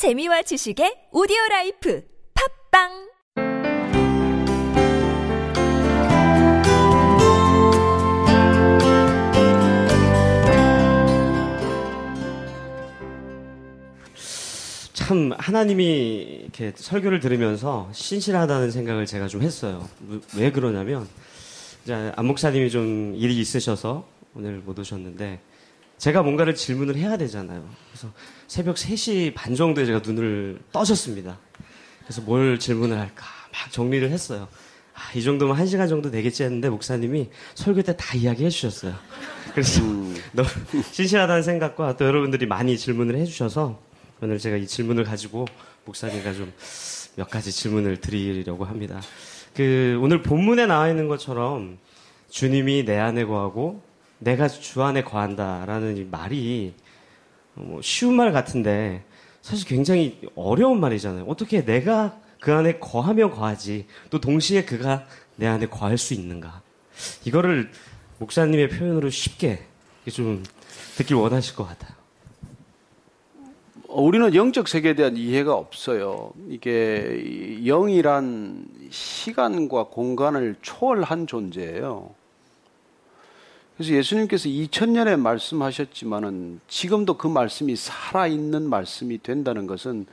재미와 지식의 오디오 라이프 팝빵 참 하나님이 이렇게 설교를 들으면서 신실하다는 생각을 제가 좀 했어요. 왜 그러냐면 이제 안 목사님이 좀 일이 있으셔서 오늘 못 오셨는데 제가 뭔가를 질문을 해야 되잖아요. 그래서 새벽 3시 반 정도에 제가 눈을 떠셨습니다. 그래서 뭘 질문을 할까 막 정리를 했어요. 아, 이 정도면 1시간 정도 되겠지 했는데 목사님이 설교 때 다 이야기해 주셨어요. 그래서 너무 신실하다는 생각과 또 여러분들이 많이 질문을 해 주셔서 오늘 제가 이 질문을 가지고 목사님과 좀 몇 가지 질문을 드리려고 합니다. 그 오늘 본문에 나와 있는 것처럼 주님이 내 안에 거하고 내가 주 안에 거한다라는 이 말이 뭐 쉬운 말 같은데 사실 굉장히 어려운 말이잖아요. 어떻게 내가 그 안에 거하면 거하지 또 동시에 그가 내 안에 거할 수 있는가? 이거를 목사님의 표현으로 쉽게 좀 듣길 원하실 것 같아요. 우리는 영적 세계에 대한 이해가 없어요. 이게 영이란 시간과 공간을 초월한 존재예요. 그래서 예수님께서 2000년에 말씀하셨지만은 지금도 그 말씀이 살아있는 말씀이 된다는 것은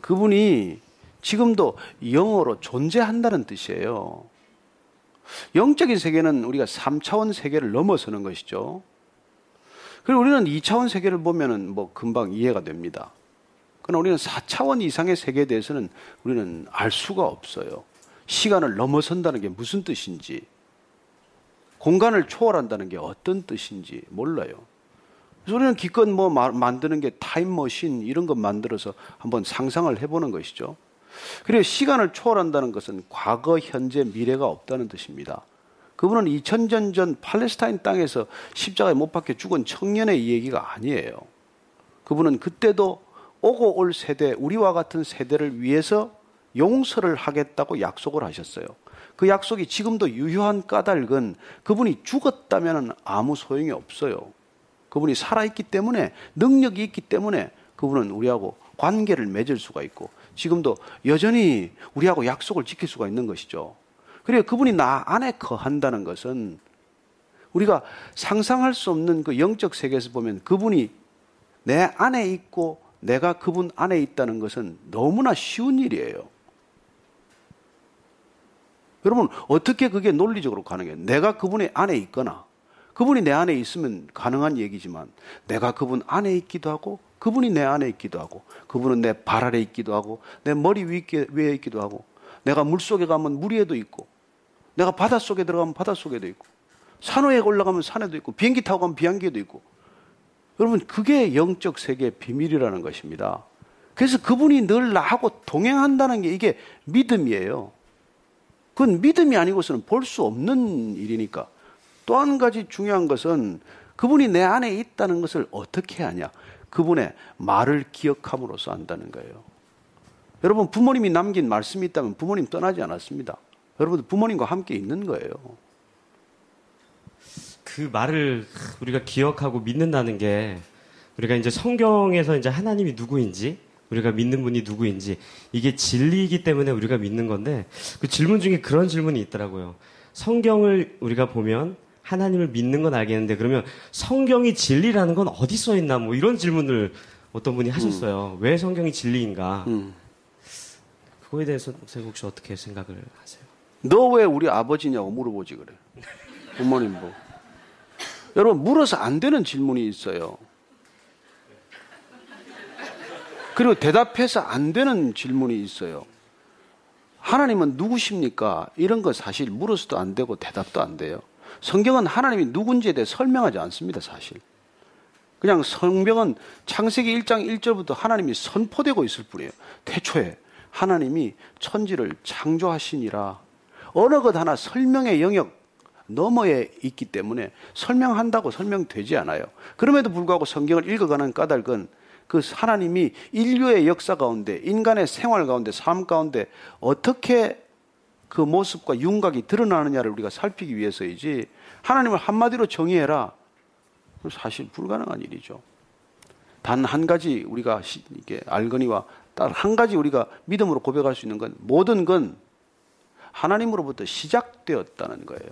그분이 지금도 영어로 존재한다는 뜻이에요. 영적인 세계는 우리가 3차원 세계를 넘어서는 것이죠. 그리고 우리는 2차원 세계를 보면은 뭐 금방 이해가 됩니다. 그러나 우리는 4차원 이상의 세계에 대해서는 우리는 알 수가 없어요. 시간을 넘어선다는 게 무슨 뜻인지, 공간을 초월한다는 게 어떤 뜻인지 몰라요. 그래서 우리는 기껏 뭐 만드는 게 타임머신 이런 것 만들어서 한번 상상을 해보는 것이죠. 그리고 시간을 초월한다는 것은 과거, 현재, 미래가 없다는 뜻입니다. 그분은 2000년 전 팔레스타인 땅에서 십자가에 못 박혀 죽은 청년의 얘기가 아니에요. 그분은 그때도 오고 올 세대, 우리와 같은 세대를 위해서 용서를 하겠다고 약속을 하셨어요. 그 약속이 지금도 유효한 까닭은 그분이 죽었다면 아무 소용이 없어요. 그분이 살아있기 때문에, 능력이 있기 때문에 그분은 우리하고 관계를 맺을 수가 있고, 지금도 여전히 우리하고 약속을 지킬 수가 있는 것이죠. 그래 그분이 나 안에 거한다는 것은 우리가 상상할 수 없는 그 영적 세계에서 보면 그분이 내 안에 있고 내가 그분 안에 있다는 것은 너무나 쉬운 일이에요. 여러분, 어떻게 그게 논리적으로 가능해요? 내가 그분의 안에 있거나, 그분이 내 안에 있으면 가능한 얘기지만, 내가 그분 안에 있기도 하고, 그분이 내 안에 있기도 하고, 그분은 내 발 아래 있기도 하고, 내 머리 위에 있기도 하고, 내가 물 속에 가면 물 위에도 있고, 내가 바닷 속에 들어가면 바닷 속에도 있고, 산 위에 올라가면 산에도 있고, 비행기 타고 가면 비행기에도 있고. 여러분, 그게 영적 세계의 비밀이라는 것입니다. 그래서 그분이 늘 나하고 동행한다는 게 이게 믿음이에요. 그건 믿음이 아니고서는 볼 수 없는 일이니까. 또 한 가지 중요한 것은 그분이 내 안에 있다는 것을 어떻게 하냐. 그분의 말을 기억함으로써 안다는 거예요. 여러분, 부모님이 남긴 말씀이 있다면 부모님 떠나지 않았습니다. 여러분들 부모님과 함께 있는 거예요. 그 말을 우리가 기억하고 믿는다는 게 우리가 이제 성경에서 이제 하나님이 누구인지 우리가 믿는 분이 누구인지 이게 진리이기 때문에 우리가 믿는 건데 그 질문 중에 그런 질문이 있더라고요. 성경을 우리가 보면 하나님을 믿는 건 알겠는데 그러면 성경이 진리라는 건 어디 써 있나 뭐 이런 질문을 어떤 분이 하셨어요. 음. 왜 성경이 진리인가? 음. 그거에 대해서 선생님 혹시 어떻게 생각을 하세요? 너 왜 우리 아버지냐고 물어보지 그래. 부모님 뭐. 여러분 물어서 안 되는 질문이 있어요. 그리고 대답해서 안 되는 질문이 있어요. 하나님은 누구십니까? 이런 거 사실 물어서도 안 되고 대답도 안 돼요. 성경은 하나님이 누군지에 대해 설명하지 않습니다, 사실. 그냥 성경은 창세기 1장 1절부터 하나님이 선포되고 있을 뿐이에요. 태초에 하나님이 천지를 창조하시니라. 어느 것 하나 설명의 영역 너머에 있기 때문에 설명한다고 설명되지 않아요. 그럼에도 불구하고 성경을 읽어가는 까닭은 그 하나님이 인류의 역사 가운데, 인간의 생활 가운데, 삶 가운데 어떻게 그 모습과 윤곽이 드러나느냐를 우리가 살피기 위해서이지 하나님을 한마디로 정의해라. 사실 불가능한 일이죠. 단 한 가지 우리가 이게 알거니와 딱 한 가지 우리가 믿음으로 고백할 수 있는 건 모든 건 하나님으로부터 시작되었다는 거예요.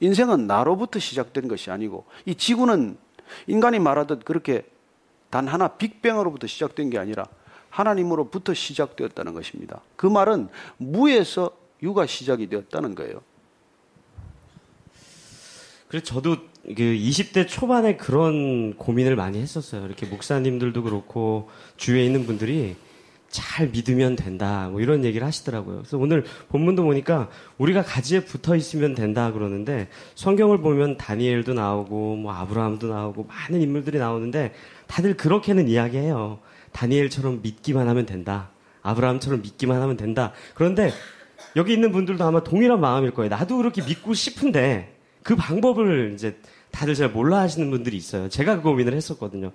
인생은 나로부터 시작된 것이 아니고 이 지구는 인간이 말하듯 그렇게 단 하나 빅뱅으로부터 시작된 게 아니라 하나님으로부터 시작되었다는 것입니다. 그 말은 무에서 유가 시작이 되었다는 거예요. 그래서 저도 그 20대 초반에 그런 고민을 많이 했었어요. 이렇게 목사님들도 그렇고 주위에 있는 분들이 잘 믿으면 된다. 뭐 이런 얘기를 하시더라고요. 그래서 오늘 본문도 보니까 우리가 가지에 붙어 있으면 된다 그러는데 성경을 보면 다니엘도 나오고 뭐 아브라함도 나오고 많은 인물들이 나오는데 다들 그렇게는 이야기해요. 다니엘처럼 믿기만 하면 된다. 아브라함처럼 믿기만 하면 된다. 그런데 여기 있는 분들도 아마 동일한 마음일 거예요. 나도 그렇게 믿고 싶은데 그 방법을 이제 다들 잘 몰라 하시는 분들이 있어요. 제가 그 고민을 했었거든요.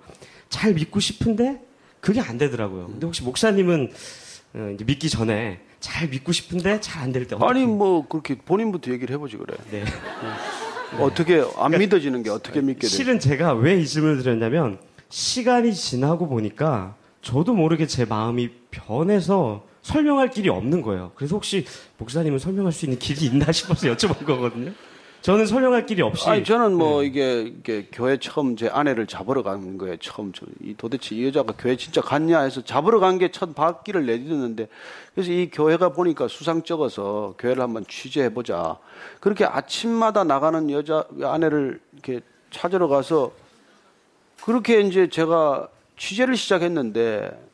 잘 믿고 싶은데 그게 안 되더라고요. 근데 혹시 목사님은 어, 믿기 전에 잘 믿고 싶은데 잘 안 될 때 아니 뭐 그렇게 본인부터 얘기를 해보지 그래. 네. 네. 어떻게 안 그러니까 믿어지는 게 어떻게 믿게 돼? 실은 제가 왜 이 질문을 드렸냐면 시간이 지나고 보니까 저도 모르게 제 마음이 변해서 설명할 길이 없는 거예요. 그래서 혹시 목사님은 설명할 수 있는 길이 있나 싶어서 여쭤본 거거든요. 저는 설명할 길이 없이. 아니 저는 뭐 네. 이게, 이게 교회 처음 제 아내를 잡으러 간 거예요. 처음 이 도대체 이 여자가 교회 진짜 갔냐 해서 잡으러 간 게 첫 바퀴를 내딛었는데 그래서 이 교회가 보니까 수상 적어서 교회를 한번 취재해 보자. 그렇게 아침마다 나가는 여자 아내를 이렇게 찾으러 가서 그렇게 이제 제가 취재를 시작했는데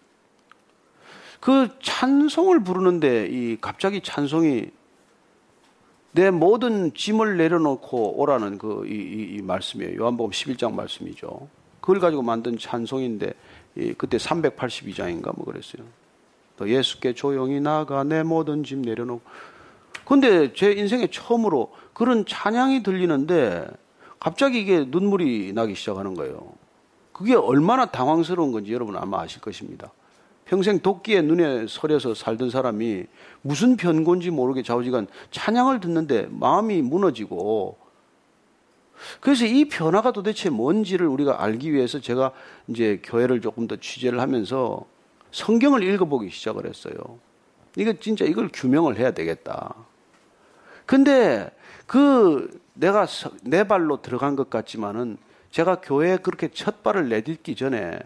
그 찬송을 부르는데 이 갑자기 찬송이 내 모든 짐을 내려놓고 오라는 그, 이, 이, 이 말씀이에요. 요한복음 11장 말씀이죠. 그걸 가지고 만든 찬송인데, 이, 그때 382장인가 뭐 그랬어요. 또 예수께 조용히 나가 내 모든 짐 내려놓고. 근데 제 인생에 처음으로 그런 찬양이 들리는데, 갑자기 이게 눈물이 나기 시작하는 거예요. 그게 얼마나 당황스러운 건지 여러분 아마 아실 것입니다. 평생 도끼의 눈에 서려서 살던 사람이 무슨 변고인지 모르게 좌우지간 찬양을 듣는데 마음이 무너지고 그래서 이 변화가 도대체 뭔지를 우리가 알기 위해서 제가 이제 교회를 조금 더 취재를 하면서 성경을 읽어보기 시작을 했어요. 이거 진짜 이걸 규명을 해야 되겠다. 근데 그 내가 내 발로 들어간 것 같지만은 제가 교회에 그렇게 첫 발을 내딛기 전에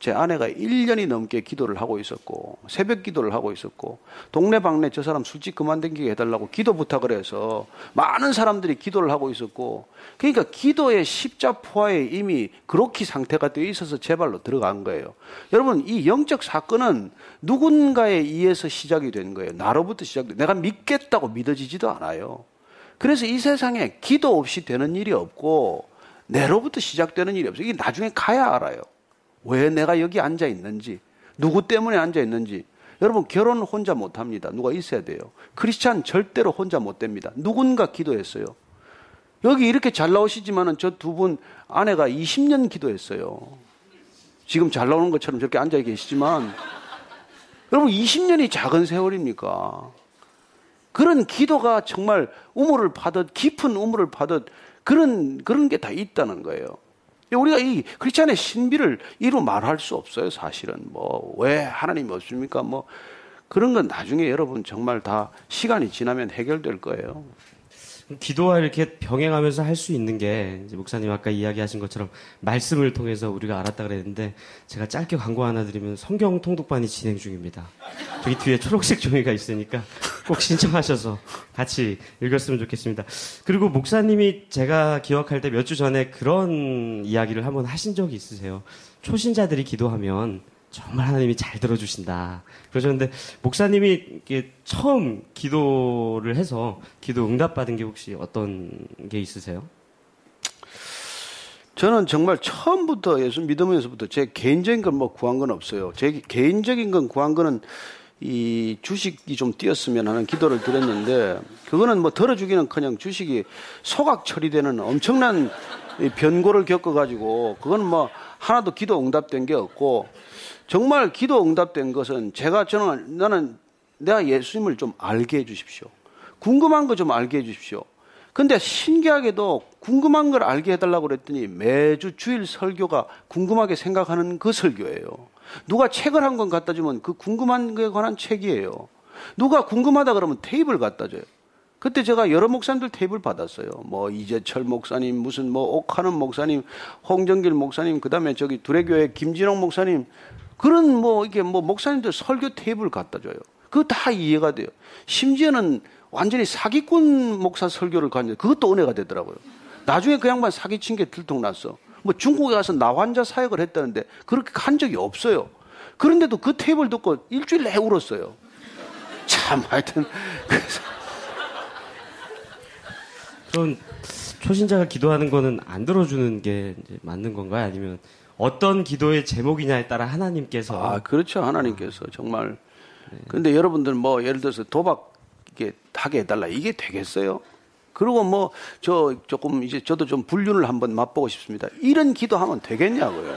제 아내가 1년이 넘게 기도를 하고 있었고 새벽 기도를 하고 있었고 동네방네 저 사람 술집 그만 댕기게 해달라고 기도 부탁을 해서 많은 사람들이 기도를 하고 있었고 그러니까 기도의 십자포화에 이미 그렇게 상태가 되어 있어서 제 발로 들어간 거예요. 여러분 이 영적 사건은 누군가에 의해서 시작이 된 거예요. 나로부터 시작돼. 내가 믿겠다고 믿어지지도 않아요. 그래서 이 세상에 기도 없이 되는 일이 없고 내로부터 시작되는 일이 없어요. 이게 나중에 가야 알아요. 왜 내가 여기 앉아 있는지, 누구 때문에 앉아 있는지. 여러분, 결혼 혼자 못 합니다. 누가 있어야 돼요. 크리스찬 절대로 혼자 못 됩니다. 누군가 기도했어요. 여기 이렇게 잘 나오시지만은 저 두 분 아내가 20년 기도했어요. 지금 잘 나오는 것처럼 저렇게 앉아 계시지만 여러분 20년이 작은 세월입니까? 그런 기도가 정말 우물을 파듯 깊은 우물을 파듯 그런 그런 게 다 있다는 거예요. 우리가 이 크리스찬의 신비를 이루 말할 수 없어요, 사실은. 뭐, 왜 하나님이 없습니까? 뭐, 그런 건 나중에 여러분 정말 다 시간이 지나면 해결될 거예요. 기도와 이렇게 병행하면서 할 수 있는 게 목사님 아까 이야기하신 것처럼 말씀을 통해서 우리가 알았다 그랬는데 제가 짧게 광고 하나 드리면 성경 통독반이 진행 중입니다. 저기 뒤에 초록색 종이가 있으니까 꼭 신청하셔서 같이 읽었으면 좋겠습니다. 그리고 목사님이 제가 기억할 때 몇 주 전에 그런 이야기를 한번 하신 적이 있으세요. 초신자들이 기도하면 정말 하나님이 잘 들어주신다. 그러셨는데 목사님이 처음 기도를 해서 기도 응답받은 게 혹시 어떤 게 있으세요? 저는 정말 처음부터 예수 믿으면서부터 제 개인적인 건 뭐 구한 건 없어요. 제 개인적인 건 구한 거는 이 주식이 좀 뛰었으면 하는 기도를 드렸는데 그거는 뭐 들어주기는 그냥 주식이 소각 처리되는 엄청난 변고를 겪어가지고 그건 뭐 하나도 기도 응답된 게 없고 정말 기도 응답된 것은 제가 저는 나는 내가 예수님을 좀 알게 해 주십시오. 궁금한 거 좀 알게 해 주십시오. 근데 신기하게도 궁금한 걸 알게 해달라고 그랬더니 매주 주일 설교가 궁금하게 생각하는 그 설교예요. 누가 책을 한 권 갖다 주면 그 궁금한 거에 관한 책이에요. 누가 궁금하다 그러면 테이블 갖다 줘요. 그때 제가 여러 목사님들 테이블 받았어요. 뭐 이재철 목사님, 무슨 뭐 옥하는 목사님, 홍정길 목사님, 그다음에 저기 두레교회 김진홍 목사님 그런 뭐 이게 뭐 목사님들 설교 테이블 갖다 줘요. 그거 다 이해가 돼요. 심지어는 완전히 사기꾼 목사 설교를 갔는데 그것도 은혜가 되더라고요. 나중에 그 양반 사기친 게 들통났어. 뭐 중국에 가서 나 환자 사역을 했다는데 그렇게 간 적이 없어요. 그런데도 그 테이블 듣고 일주일 내에 울었어요. 참 하여튼 그래서 그럼 초신자가 기도하는 거는 안 들어주는 게 맞는 건가요? 아니면 어떤 기도의 제목이냐에 따라 하나님께서 아 그렇죠 하나님께서 정말 근데 여러분들 뭐 예를 들어서 도박 이게 하게 해달라 이게 되겠어요? 그리고 뭐 저 조금 이제 저도 좀 불륜을 한번 맛보고 싶습니다. 이런 기도하면 되겠냐고요?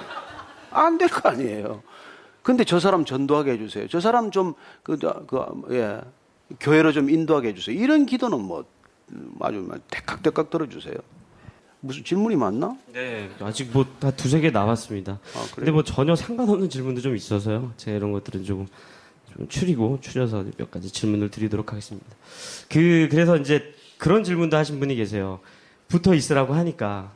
안 될 거 아니에요. 근데 저 사람 전도하게 해주세요. 저 사람 좀그그예 교회로 좀 인도하게 해주세요. 이런 기도는 뭐 아주 대깍대깍 들어주세요. 무슨 질문이 많나? 네 아직 뭐 다 두세 개 남았습니다. 아? 근데 뭐 전혀 상관없는 질문도 좀 있어서요. 제가 이런 것들은 조금 좀 추리고 추려서 몇 가지 질문을 드리도록 하겠습니다. 그 그래서 이제 그런 질문도 하신 분이 계세요. 붙어 있으라고 하니까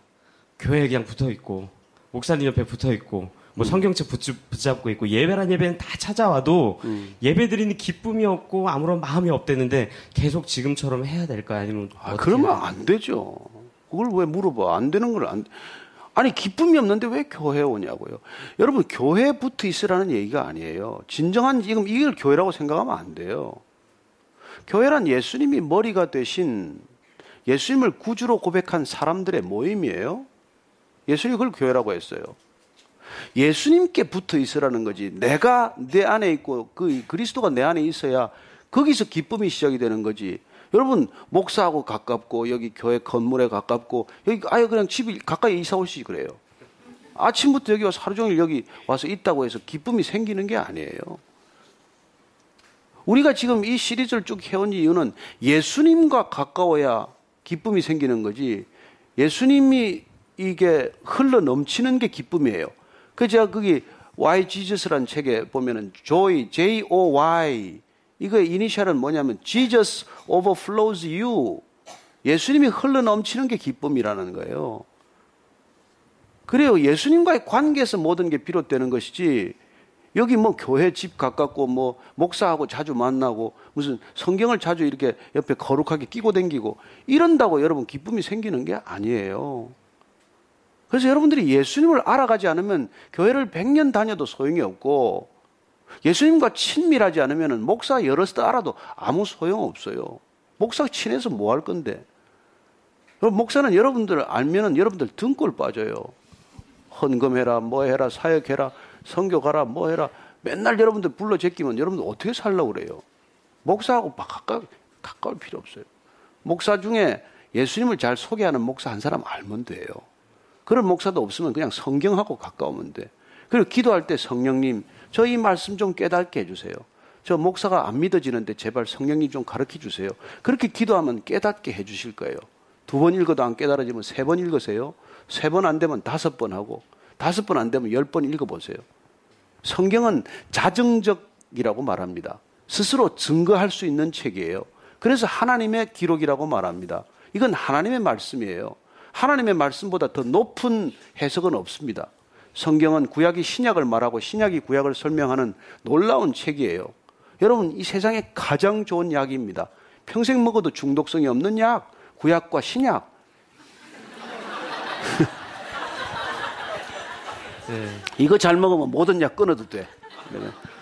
교회에 그냥 붙어 있고 목사님 옆에 붙어 있고 뭐 성경책 붙잡, 붙잡고 있고 예배란 예배는 다 찾아와도 음. 예배 드리는 기쁨이 없고 아무런 마음이 없대는데 계속 지금처럼 해야 될까요? 아니면 아, 그러면 안 되죠. 그걸 왜 물어봐? 안 되는 걸 안. 아니, 기쁨이 없는데 왜 교회에 오냐고요. 여러분, 교회에 붙어 있으라는 얘기가 아니에요. 진정한, 지금 이걸 교회라고 생각하면 안 돼요. 교회란 예수님이 머리가 되신 예수님을 구주로 고백한 사람들의 모임이에요. 예수님이 그걸 교회라고 했어요. 예수님께 붙어 있으라는 거지. 내가 내 안에 있고 그 그리스도가 내 안에 있어야 거기서 기쁨이 시작이 되는 거지. 여러분 목사하고 가깝고 여기 교회 건물에 가깝고 여기 아예 그냥 집이 가까이 이사 올시 그래요. 아침부터 여기 와서 하루 종일 여기 와서 있다고 해서 기쁨이 생기는 게 아니에요. 우리가 지금 이 시리즈를 쭉 해온 이유는 예수님과 가까워야 기쁨이 생기는 거지. 예수님이 이게 흘러 넘치는 게 기쁨이에요. 그 제가 거기 Why Jesus라는 책에 보면은 Joy, J-O-Y 이거의 이니셜은 뭐냐면 Jesus overflows you. 예수님이 흘러 넘치는 게 기쁨이라는 거예요. 그래요. 예수님과의 관계에서 모든 게 비롯되는 것이지. 여기 뭐 교회 집 가깝고 뭐 목사하고 자주 만나고 무슨 성경을 자주 이렇게 옆에 거룩하게 끼고 댕기고 이런다고 여러분 기쁨이 생기는 게 아니에요. 그래서 여러분들이 예수님을 알아가지 않으면 교회를 100년 다녀도 소용이 없고 예수님과 친밀하지 않으면 목사 여럿 알아도 아무 소용 없어요. 목사 친해서 뭐 할 건데. 목사는 여러분들 알면은 여러분들 등골 빠져요. 헌금해라, 뭐 해라, 사역해라, 성교 가라, 뭐 해라. 맨날 여러분들 불러 제끼면 여러분들 어떻게 살려고 그래요? 목사하고 가까, 가까울 필요 없어요. 목사 중에 예수님을 잘 소개하는 목사 한 사람 알면 돼요. 그런 목사도 없으면 그냥 성경하고 가까우면 돼. 그리고 기도할 때 성령님, 저 이 말씀 좀 깨닫게 해주세요. 저 목사가 안 믿어지는데 제발 성령님 좀 가르쳐 주세요. 그렇게 기도하면 깨닫게 해주실 거예요. 두 번 읽어도 안 깨달아지면 세 번 읽으세요. 세 번 안 되면 다섯 번 하고, 다섯 번 안 되면 열 번 읽어보세요. 성경은 자정적이라고 말합니다. 스스로 증거할 수 있는 책이에요. 그래서 하나님의 기록이라고 말합니다. 이건 하나님의 말씀이에요. 하나님의 말씀보다 더 높은 해석은 없습니다. 성경은 구약이 신약을 말하고 신약이 구약을 설명하는 놀라운 책이에요. 여러분, 이 세상에 가장 좋은 약입니다. 평생 먹어도 중독성이 없는 약, 구약과 신약. 네. 이거 잘 먹으면 모든 약 끊어도 돼. 네.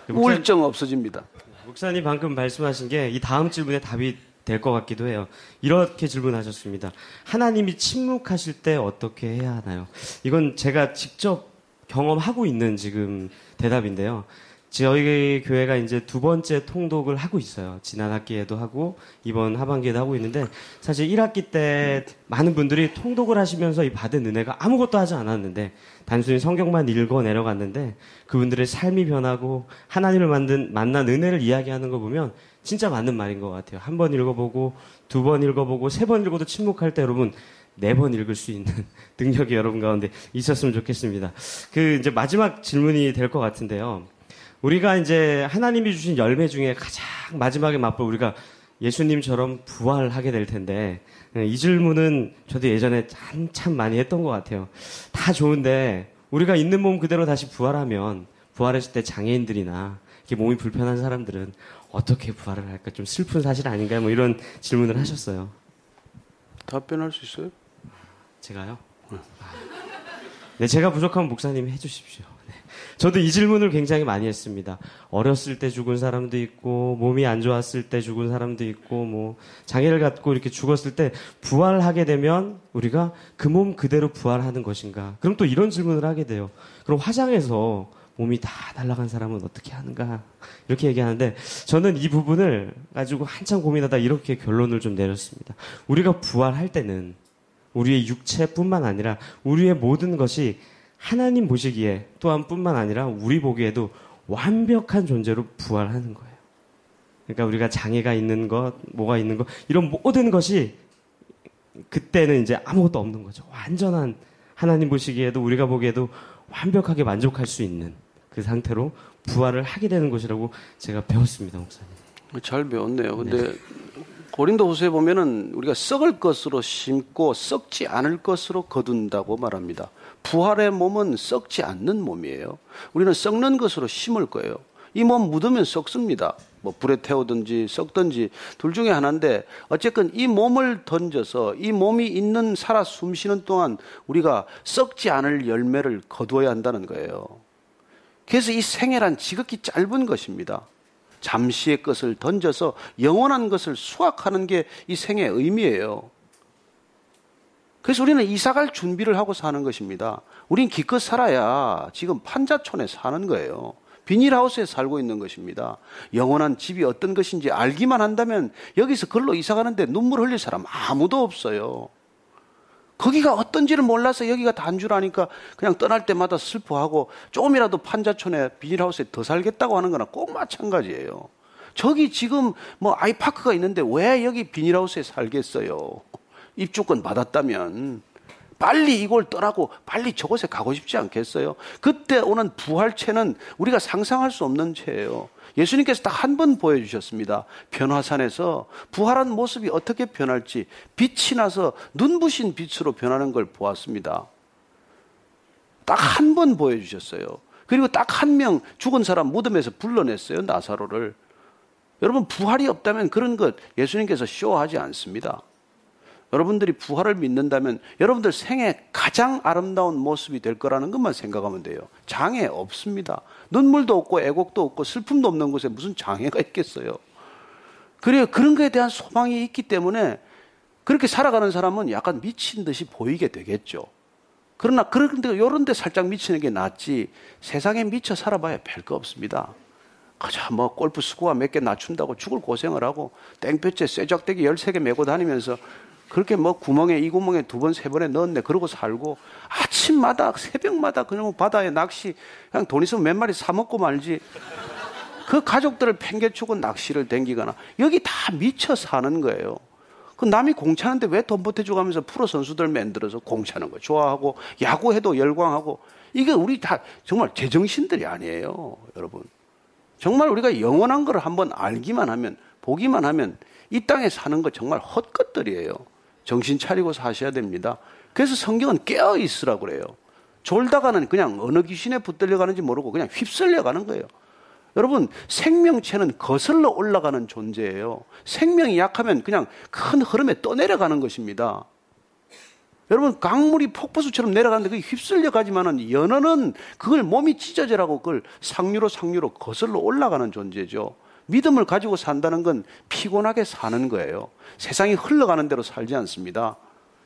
우울증 없어집니다. 목사님 방금 말씀하신 게 이 다음 질문에 답이 될 것 같기도 해요. 이렇게 질문하셨습니다. 하나님이 침묵하실 때 어떻게 해야 하나요? 이건 제가 직접 경험하고 있는 지금 대답인데요. 저희 교회가 이제 두 번째 통독을 하고 있어요. 지난 학기에도 하고 이번 하반기에도 하고 있는데 사실 1학기 때 많은 분들이 통독을 하시면서 이 받은 은혜가 아무것도 하지 않았는데 단순히 성경만 읽어 내려갔는데 그분들의 삶이 변하고 하나님을 만든 만난 은혜를 이야기하는 거 보면 진짜 맞는 말인 것 같아요. 한 번 읽어보고 두 번 읽어보고 세 번 읽어도 침묵할 때 여러분 네 번 읽을 수 있는 능력이 여러분 가운데 있었으면 좋겠습니다. 그 이제 마지막 질문이 될 것 같은데요. 우리가 이제 하나님이 주신 열매 중에 가장 마지막에 맛볼 우리가 예수님처럼 부활하게 될 텐데 예, 이 질문은 저도 예전에 한참 많이 했던 것 같아요. 다 좋은데 우리가 있는 몸 그대로 다시 부활하면 부활했을 때 장애인들이나 이렇게 몸이 불편한 사람들은 어떻게 부활을 할까 좀 슬픈 사실 아닌가요? 뭐 이런 질문을 하셨어요. 답변할 수 있어요? 제가요? 네, 제가 부족하면 목사님이 해주십시오. 네. 저도 이 질문을 굉장히 많이 했습니다. 어렸을 때 죽은 사람도 있고, 몸이 안 좋았을 때 죽은 사람도 있고, 뭐, 장애를 갖고 이렇게 죽었을 때 부활하게 되면 우리가 그 몸 그대로 부활하는 것인가? 그럼 또 이런 질문을 하게 돼요. 그럼 화장해서 몸이 다 날아간 사람은 어떻게 하는가? 이렇게 얘기하는데 저는 이 부분을 가지고 한참 고민하다 이렇게 결론을 좀 내렸습니다. 우리가 부활할 때는 우리의 육체뿐만 아니라 우리의 모든 것이 하나님 보시기에 또한 뿐만 아니라 우리 보기에도 완벽한 존재로 부활하는 거예요. 그러니까 우리가 장애가 있는 것, 뭐가 있는 것, 이런 모든 것이 그때는 이제 아무것도 없는 거죠. 완전한 하나님 보시기에도 우리가 보기에도 완벽하게 만족할 수 있는 그 상태로 부활을 하게 되는 것이라고 제가 배웠습니다, 목사님. 잘 배웠네요. 근데 네. 고린도 후서에 보면은 우리가 썩을 것으로 심고 썩지 않을 것으로 거둔다고 말합니다. 부활의 몸은 썩지 않는 몸이에요. 우리는 썩는 것으로 심을 거예요. 이 몸 묻으면 썩습니다. 뭐 불에 태우든지 썩든지 둘 중에 하나인데 어쨌든 이 몸을 던져서 이 몸이 있는 살아 숨쉬는 동안 우리가 썩지 않을 열매를 거두어야 한다는 거예요. 그래서 이 생애란 지극히 짧은 것입니다. 잠시의 것을 던져서 영원한 것을 수확하는 게 이 생의 의미예요. 그래서 우리는 이사 갈 준비를 하고 사는 것입니다. 우린 기껏 살아야 지금 판자촌에 사는 거예요. 비닐하우스에 살고 있는 것입니다. 영원한 집이 어떤 것인지 알기만 한다면 여기서 글로 이사 가는데 눈물 흘릴 사람 아무도 없어요. 거기가 어떤지를 몰라서 여기가 단줄 아니까 그냥 떠날 때마다 슬퍼하고 조금이라도 판자촌에 비닐하우스에 더 살겠다고 하는 거나 꼭 마찬가지예요. 저기 지금 뭐 아이파크가 있는데 왜 여기 비닐하우스에 살겠어요? 입주권 받았다면 빨리 이걸 떠나고 빨리 저곳에 가고 싶지 않겠어요? 그때 오는 부활체는 우리가 상상할 수 없는 체예요. 예수님께서 딱 한 번 보여주셨습니다. 변화산에서 부활한 모습이 어떻게 변할지 빛이 나서 눈부신 빛으로 변하는 걸 보았습니다. 딱 한 번 보여주셨어요. 그리고 딱 한 명 죽은 사람 무덤에서 불러냈어요. 나사로를. 여러분 부활이 없다면 그런 것 예수님께서 쇼하지 않습니다. 여러분들이 부활을 믿는다면 여러분들 생애 가장 아름다운 모습이 될 거라는 것만 생각하면 돼요. 장애 없습니다. 눈물도 없고 애곡도 없고 슬픔도 없는 곳에 무슨 장애가 있겠어요. 그래요. 그런 거에 대한 소망이 있기 때문에 그렇게 살아가는 사람은 약간 미친 듯이 보이게 되겠죠. 그러나 그런데 이런 데 살짝 미치는 게 낫지 세상에 미쳐 살아봐야 별거 없습니다. 그저 뭐 골프 스코어 몇 개 낮춘다고 죽을 고생을 하고 땡볕에 쇠작대기 13개 메고 다니면서 그렇게 뭐 구멍에 이 구멍에 두 번 세 번에 넣었네 그러고 살고 아침마다 새벽마다 그냥 바다에 낚시 그냥 돈 있으면 몇 마리 사 먹고 말지 그 가족들을 팽개치고 낚시를 댕기거나 여기 다 미쳐 사는 거예요. 그 남이 공차는데 왜 돈 보태주고 하면서 프로 선수들 만들어서 공차는 거 좋아하고 야구해도 열광하고 이게 우리 다 정말 제정신들이 아니에요, 여러분. 정말 우리가 영원한 걸 한번 알기만 하면 보기만 하면 이 땅에 사는 거 정말 헛것들이에요. 정신 차리고 사셔야 됩니다. 그래서 성경은 깨어 있으라고 그래요. 졸다가는 그냥 어느 귀신에 붙들려 가는지 모르고 그냥 휩쓸려 가는 거예요. 여러분, 생명체는 거슬러 올라가는 존재예요. 생명이 약하면 그냥 큰 흐름에 떠내려가는 것입니다. 여러분, 강물이 폭포수처럼 내려가는데 그게 휩쓸려 가지만은 연어는 그걸 몸이 찢어져라고 그걸 상류로 상류로 거슬러 올라가는 존재죠. 믿음을 가지고 산다는 건 피곤하게 사는 거예요. 세상이 흘러가는 대로 살지 않습니다.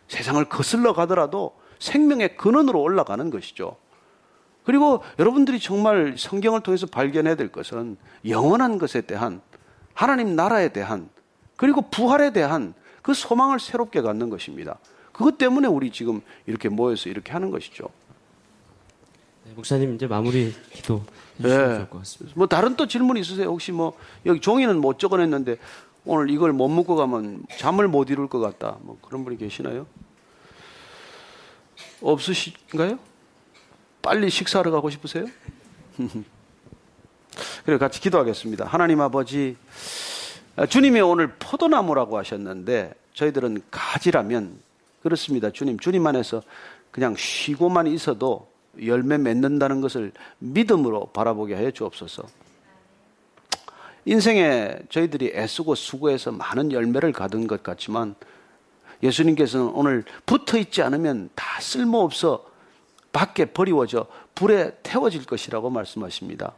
세상을 거슬러 가더라도 생명의 근원으로 올라가는 것이죠. 그리고 여러분들이 정말 성경을 통해서 발견해야 될 것은 영원한 것에 대한 하나님 나라에 대한 그리고 부활에 대한 그 소망을 새롭게 갖는 것입니다. 그것 때문에 우리 지금 이렇게 모여서 이렇게 하는 것이죠. 네, 목사님 이제 마무리 기도 해주시면 네. 좋을 것 같습니다. 뭐 다른 또 질문 있으세요? 혹시 뭐 여기 종이는 못 적어냈는데 오늘 이걸 못 먹고 가면 잠을 못 이룰 것 같다. 뭐 그런 분이 계시나요? 없으신가요? 빨리 식사하러 가고 싶으세요? 그래 같이 기도하겠습니다. 하나님 아버지 주님이 오늘 포도나무라고 하셨는데 저희들은 가지라면 그렇습니다. 주님 주님 안에서 그냥 쉬고만 있어도 열매 맺는다는 것을 믿음으로 바라보게 하여 주옵소서. 인생에 저희들이 애쓰고 수고해서 많은 열매를 가둔 것 같지만 예수님께서는 오늘 붙어 있지 않으면 다 쓸모없어 밖에 버리워져 불에 태워질 것이라고 말씀하십니다.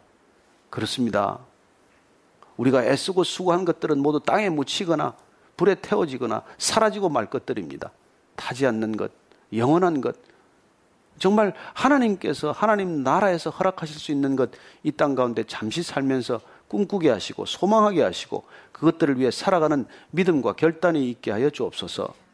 그렇습니다. 우리가 애쓰고 수고한 것들은 모두 땅에 묻히거나 불에 태워지거나 사라지고 말 것들입니다. 타지 않는 것, 영원한 것, 정말 하나님께서 하나님 나라에서 허락하실 수 있는 것 이 땅 가운데 잠시 살면서 꿈꾸게 하시고 소망하게 하시고 그것들을 위해 살아가는 믿음과 결단이 있게 하여 주옵소서.